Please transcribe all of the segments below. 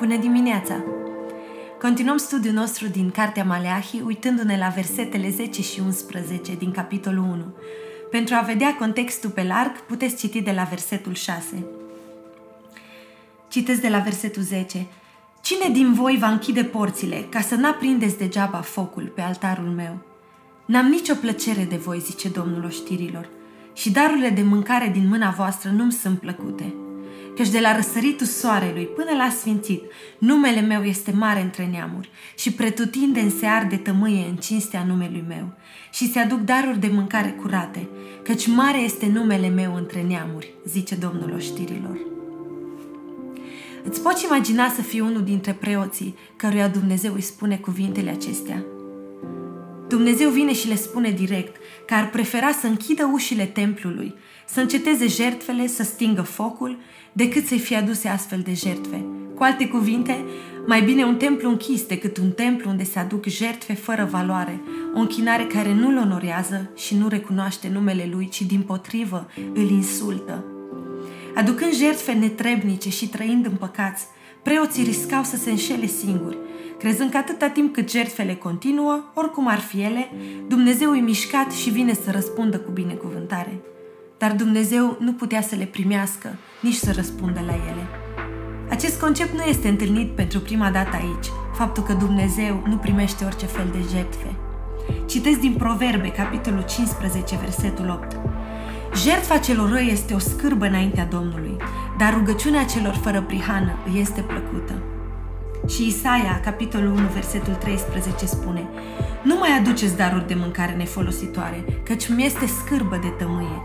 Bună dimineața! Continuăm studiul nostru din Cartea Maleahi, uitându-ne la versetele 10 și 11 din capitolul 1. Pentru a vedea contextul pe larg, puteți citi de la versetul 6. Citesc de la versetul 10. Cine din voi va închide porțile ca să n-aprindeți degeaba focul pe altarul meu? N-am nicio plăcere de voi, zice Domnul oștirilor, și darurile de mâncare din mâna voastră nu-mi sunt plăcute – căci de la răsăritul soarelui până la sfințit, numele meu este mare între neamuri și pretutindeni se arde tămâie în cinstea numelui meu și se aduc daruri de mâncare curate, căci mare este numele meu între neamuri, zice Domnul oștirilor. Îți poți imagina să fii unul dintre preoții căruia Dumnezeu îi spune cuvintele acestea? Dumnezeu vine și le spune direct că ar prefera să închidă ușile templului, să înceteze jertfele, să stingă focul decât să-i fie aduse astfel de jertfe. Cu alte cuvinte, mai bine un templu închis decât un templu unde se aduc jertfe fără valoare, o închinare care nu-l onorează și nu recunoaște numele lui, ci din potrivă îl insultă. Aducând jertfe netrebnice și trăind în păcați, preoții riscau să se înșele singuri, crezând că atâta timp cât jertfele continuă, oricum ar fi ele, Dumnezeu îi mișcat și vine să răspundă cu binecuvântare dar Dumnezeu nu putea să le primească, nici să răspundă la ele. Acest concept nu este întâlnit pentru prima dată aici, faptul că Dumnezeu nu primește orice fel de jertfe. Citesc din Proverbe, capitolul 15, versetul 8. Jertfa celor răi este o scârbă înaintea Domnului, dar rugăciunea celor fără prihană îi este plăcută. Și Isaia, capitolul 1, versetul 13 spune Nu mai aduceți daruri de mâncare nefolositoare, căci mi este scârbă de tămâie.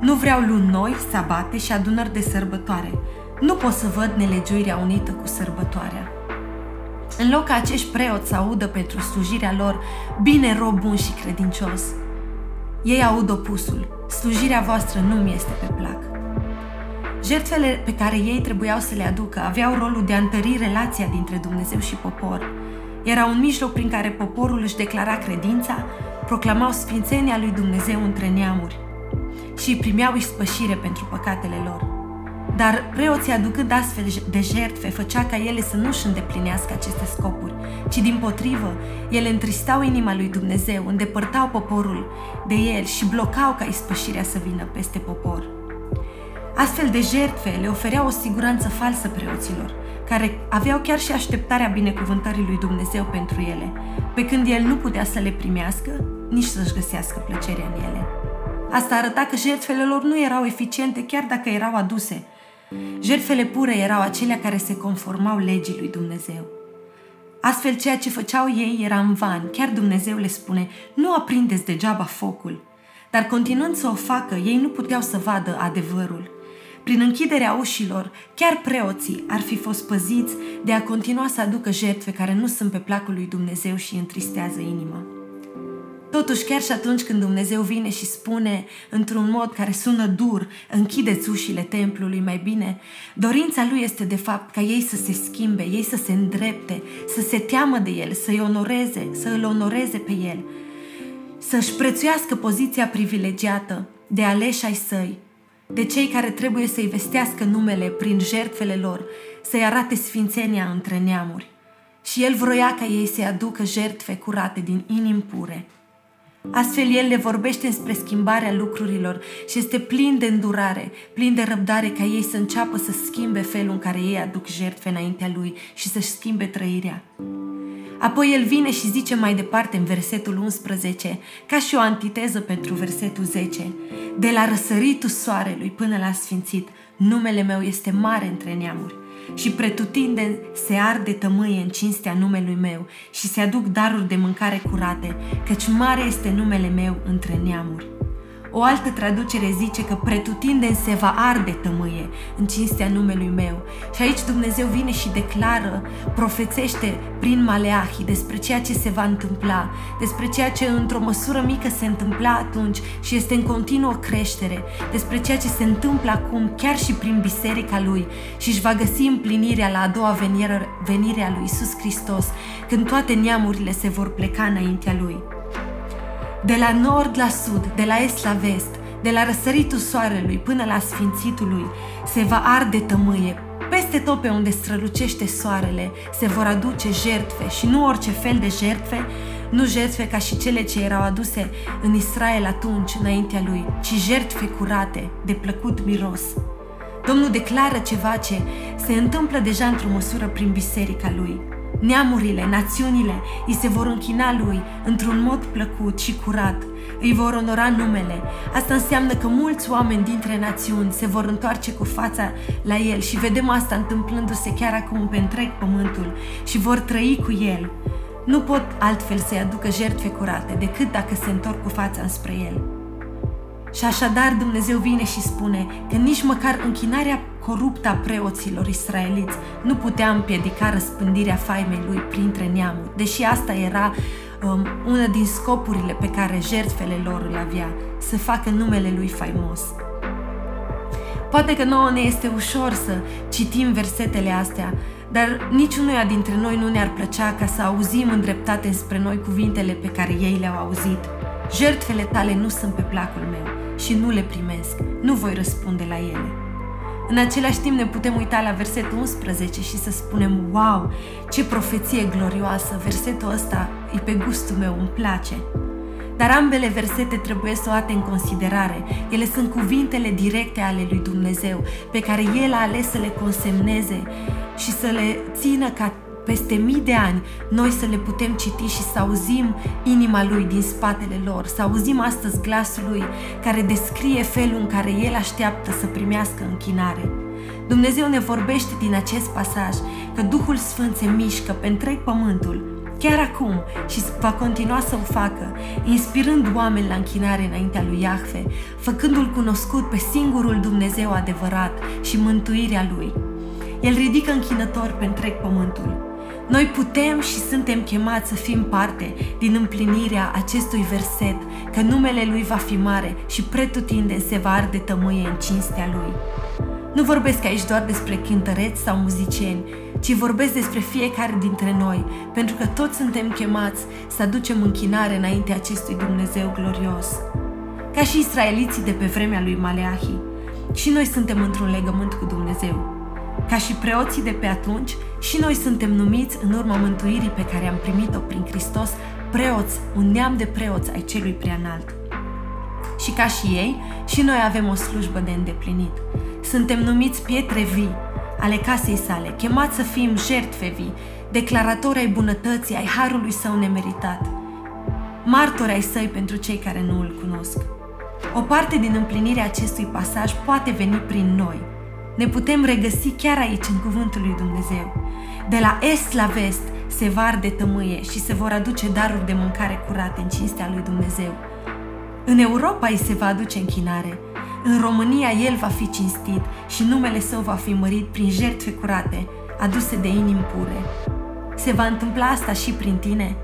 Nu vreau luni noi, sabate și adunări de sărbătoare. Nu pot să văd nelegiuirea unită cu sărbătoarea. În loc ca acești preoți să audă pentru slujirea lor, bine rob bun și credincios, ei aud opusul. Slujirea voastră nu mi este pe plac. Jertfele pe care ei trebuiau să le aducă aveau rolul de a întări relația dintre Dumnezeu și popor. Era un mijloc prin care poporul își declara credința, proclamau sfințenia lui Dumnezeu între neamuri și primeau ispășire pentru păcatele lor. Dar preoții aducând astfel de jertfe făcea ca ele să nu-și îndeplinească aceste scopuri, ci din potrivă, ele întristau inima lui Dumnezeu, îndepărtau poporul de el și blocau ca ispășirea să vină peste popor. Astfel de jertfe le ofereau o siguranță falsă preoților, care aveau chiar și așteptarea binecuvântării lui Dumnezeu pentru ele, pe când el nu putea să le primească, nici să-și găsească plăcerea în ele. Asta arăta că jertfele lor nu erau eficiente chiar dacă erau aduse. Jertfele pure erau acelea care se conformau legii lui Dumnezeu. Astfel, ceea ce făceau ei era în van. Chiar Dumnezeu le spune, nu aprindeți degeaba focul. Dar continuând să o facă, ei nu puteau să vadă adevărul. Prin închiderea ușilor, chiar preoții ar fi fost păziți de a continua să aducă jertfe care nu sunt pe placul lui Dumnezeu și întristează inima. Totuși, chiar și atunci când Dumnezeu vine și spune într-un mod care sună dur, închideți ușile templului mai bine, dorința lui este de fapt ca ei să se schimbe, ei să se îndrepte, să se teamă de el, să-i onoreze, să îl onoreze pe el, să-și prețuiască poziția privilegiată de aleși ai săi, de cei care trebuie să-i vestească numele prin jertfele lor, să-i arate sfințenia între neamuri. Și el vroia ca ei să-i aducă jertfe curate din inimi pure. Astfel el le vorbește spre schimbarea lucrurilor și este plin de îndurare, plin de răbdare ca ei să înceapă să schimbe felul în care ei aduc jertfe înaintea lui și să-și schimbe trăirea. Apoi el vine și zice mai departe în versetul 11, ca și o antiteză pentru versetul 10, de la răsăritul soarelui până la sfințit, numele meu este mare între neamuri și pretutindeni se arde tămâie în cinstea numelui meu și se aduc daruri de mâncare curate, căci mare este numele meu între neamuri. O altă traducere zice că pretutindeni se va arde tămâie în cinstea numelui meu. Și aici Dumnezeu vine și declară, profețește prin Maleahi despre ceea ce se va întâmpla, despre ceea ce într-o măsură mică se întâmpla atunci și este în continuă creștere, despre ceea ce se întâmplă acum chiar și prin biserica lui și își va găsi împlinirea la a doua venire, venire a lui Isus Hristos, când toate neamurile se vor pleca înaintea lui. De la nord la sud, de la est la vest, de la răsăritul soarelui până la sfințitul lui, se va arde tămâie peste tot pe unde strălucește soarele se vor aduce jertfe și nu orice fel de jertfe, nu jertfe ca și cele ce erau aduse în Israel atunci înaintea lui, ci jertfe curate, de plăcut miros. Domnul declară ceva ce se întâmplă deja într-o măsură prin biserica lui. Neamurile, națiunile îi se vor închina lui într-un mod plăcut și curat, îi vor onora numele. Asta înseamnă că mulți oameni dintre națiuni se vor întoarce cu fața la el și vedem asta întâmplându-se chiar acum pe întreg pământul și vor trăi cu el. Nu pot altfel să-i aducă jertfe curate decât dacă se întorc cu fața înspre el. Și așadar Dumnezeu vine și spune că nici măcar închinarea coruptă a preoților israeliți nu putea împiedica răspândirea faimei lui printre neamuri, deși asta era um, una din scopurile pe care jertfele lor îl avea, să facă numele lui faimos. Poate că nouă ne este ușor să citim versetele astea, dar niciunuia dintre noi nu ne-ar plăcea ca să auzim îndreptate spre noi cuvintele pe care ei le-au auzit. Jertfele tale nu sunt pe placul meu și nu le primesc, nu voi răspunde la ele. În același timp ne putem uita la versetul 11 și să spunem, wow, ce profeție glorioasă, versetul ăsta e pe gustul meu, îmi place. Dar ambele versete trebuie să o luate în considerare. Ele sunt cuvintele directe ale lui Dumnezeu, pe care El a ales să le consemneze și să le țină ca peste mii de ani noi să le putem citi și să auzim inima Lui din spatele lor, să auzim astăzi glasul Lui care descrie felul în care El așteaptă să primească închinare. Dumnezeu ne vorbește din acest pasaj că Duhul Sfânt se mișcă pe întreg pământul chiar acum și va continua să o facă, inspirând oameni la închinare înaintea lui Iahve, făcându-l cunoscut pe singurul Dumnezeu adevărat și mântuirea lui. El ridică închinători pe întreg pământul. Noi putem și suntem chemați să fim parte din împlinirea acestui verset, că numele Lui va fi mare și pretutinde se va arde tămâie în cinstea Lui. Nu vorbesc aici doar despre cântăreți sau muzicieni, ci vorbesc despre fiecare dintre noi, pentru că toți suntem chemați să aducem închinare înainte acestui Dumnezeu glorios. Ca și israeliții de pe vremea lui Maleahi, și noi suntem într-un legământ cu Dumnezeu. Ca și preoții de pe atunci, și noi suntem numiți în urma mântuirii pe care am primit-o prin Hristos, preoți, un neam de preoți ai celui preanalt. Și ca și ei, și noi avem o slujbă de îndeplinit. Suntem numiți pietre vii ale casei sale, chemați să fim jertfe vii, declaratori ai bunătății, ai harului său nemeritat, martori ai săi pentru cei care nu îl cunosc. O parte din împlinirea acestui pasaj poate veni prin noi – ne putem regăsi chiar aici, în Cuvântul lui Dumnezeu. De la est la vest se var de tămâie și se vor aduce daruri de mâncare curate în cinstea lui Dumnezeu. În Europa îi se va aduce închinare. În România el va fi cinstit și numele său va fi mărit prin jertfe curate, aduse de inimi pure. Se va întâmpla asta și prin tine?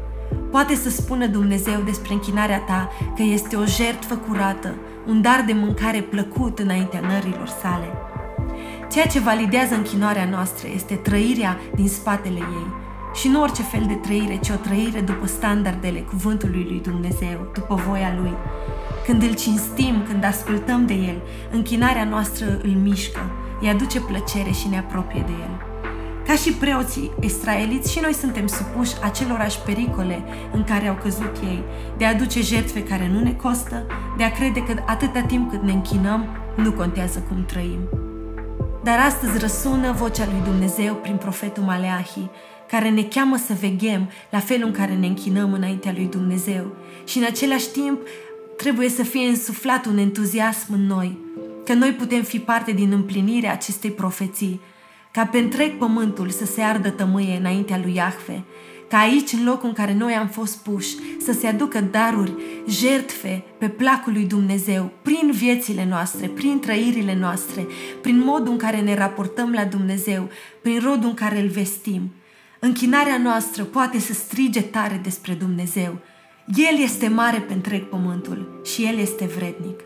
Poate să spună Dumnezeu despre închinarea ta că este o jertfă curată, un dar de mâncare plăcut înaintea nărilor sale. Ceea ce validează închinoarea noastră este trăirea din spatele ei și nu orice fel de trăire, ci o trăire după standardele cuvântului lui Dumnezeu, după voia lui. Când îl cinstim, când ascultăm de el, închinarea noastră îl mișcă, îi aduce plăcere și ne apropie de el. Ca și preoții israeliți și noi suntem supuși acelorași pericole în care au căzut ei, de a aduce jertfe care nu ne costă, de a crede că atâta timp cât ne închinăm, nu contează cum trăim. Dar astăzi răsună vocea lui Dumnezeu prin profetul Maleahi, care ne cheamă să veghem la felul în care ne închinăm înaintea lui Dumnezeu. Și în același timp trebuie să fie însuflat un entuziasm în noi, că noi putem fi parte din împlinirea acestei profeții, ca pe întreg pământul să se ardă tămâie înaintea lui Iahve, ca aici, în locul în care noi am fost puși, să se aducă daruri, jertfe pe placul lui Dumnezeu, prin viețile noastre, prin trăirile noastre, prin modul în care ne raportăm la Dumnezeu, prin rodul în care îl vestim. Închinarea noastră poate să strige tare despre Dumnezeu. El este mare pe întreg pământul și El este vrednic.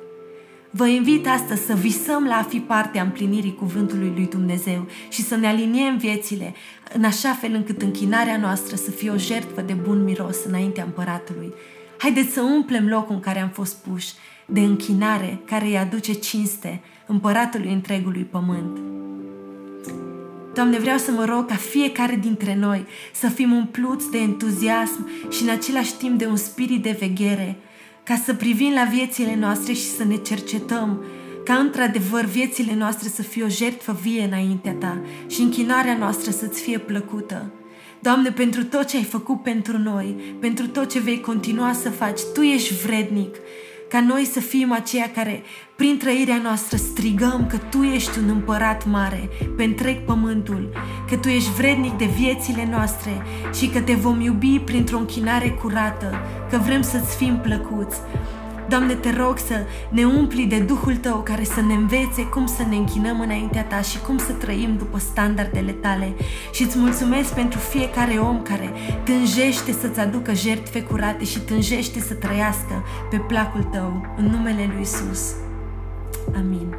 Vă invit astăzi să visăm la a fi parte a împlinirii cuvântului lui Dumnezeu și să ne aliniem viețile în așa fel încât închinarea noastră să fie o jertfă de bun miros înaintea împăratului. Haideți să umplem locul în care am fost puși de închinare care îi aduce cinste împăratului întregului pământ. Doamne, vreau să mă rog ca fiecare dintre noi să fim umpluți de entuziasm și în același timp de un spirit de veghere, ca să privim la viețile noastre și să ne cercetăm, ca într-adevăr viețile noastre să fie o jertfă vie înaintea Ta și închinarea noastră să-ți fie plăcută. Doamne, pentru tot ce ai făcut pentru noi, pentru tot ce vei continua să faci, Tu ești vrednic ca noi să fim aceia care, prin trăirea noastră, strigăm că Tu ești un împărat mare pe întreg pământul, că Tu ești vrednic de viețile noastre și că Te vom iubi printr-o închinare curată, că vrem să-ți fim plăcuți. Doamne, te rog să ne umpli de Duhul Tău care să ne învețe cum să ne închinăm înaintea Ta și cum să trăim după standardele Tale. Și îți mulțumesc pentru fiecare om care tânjește să-ți aducă jertfe curate și tânjește să trăiască pe placul Tău, în numele Lui Isus. Amin.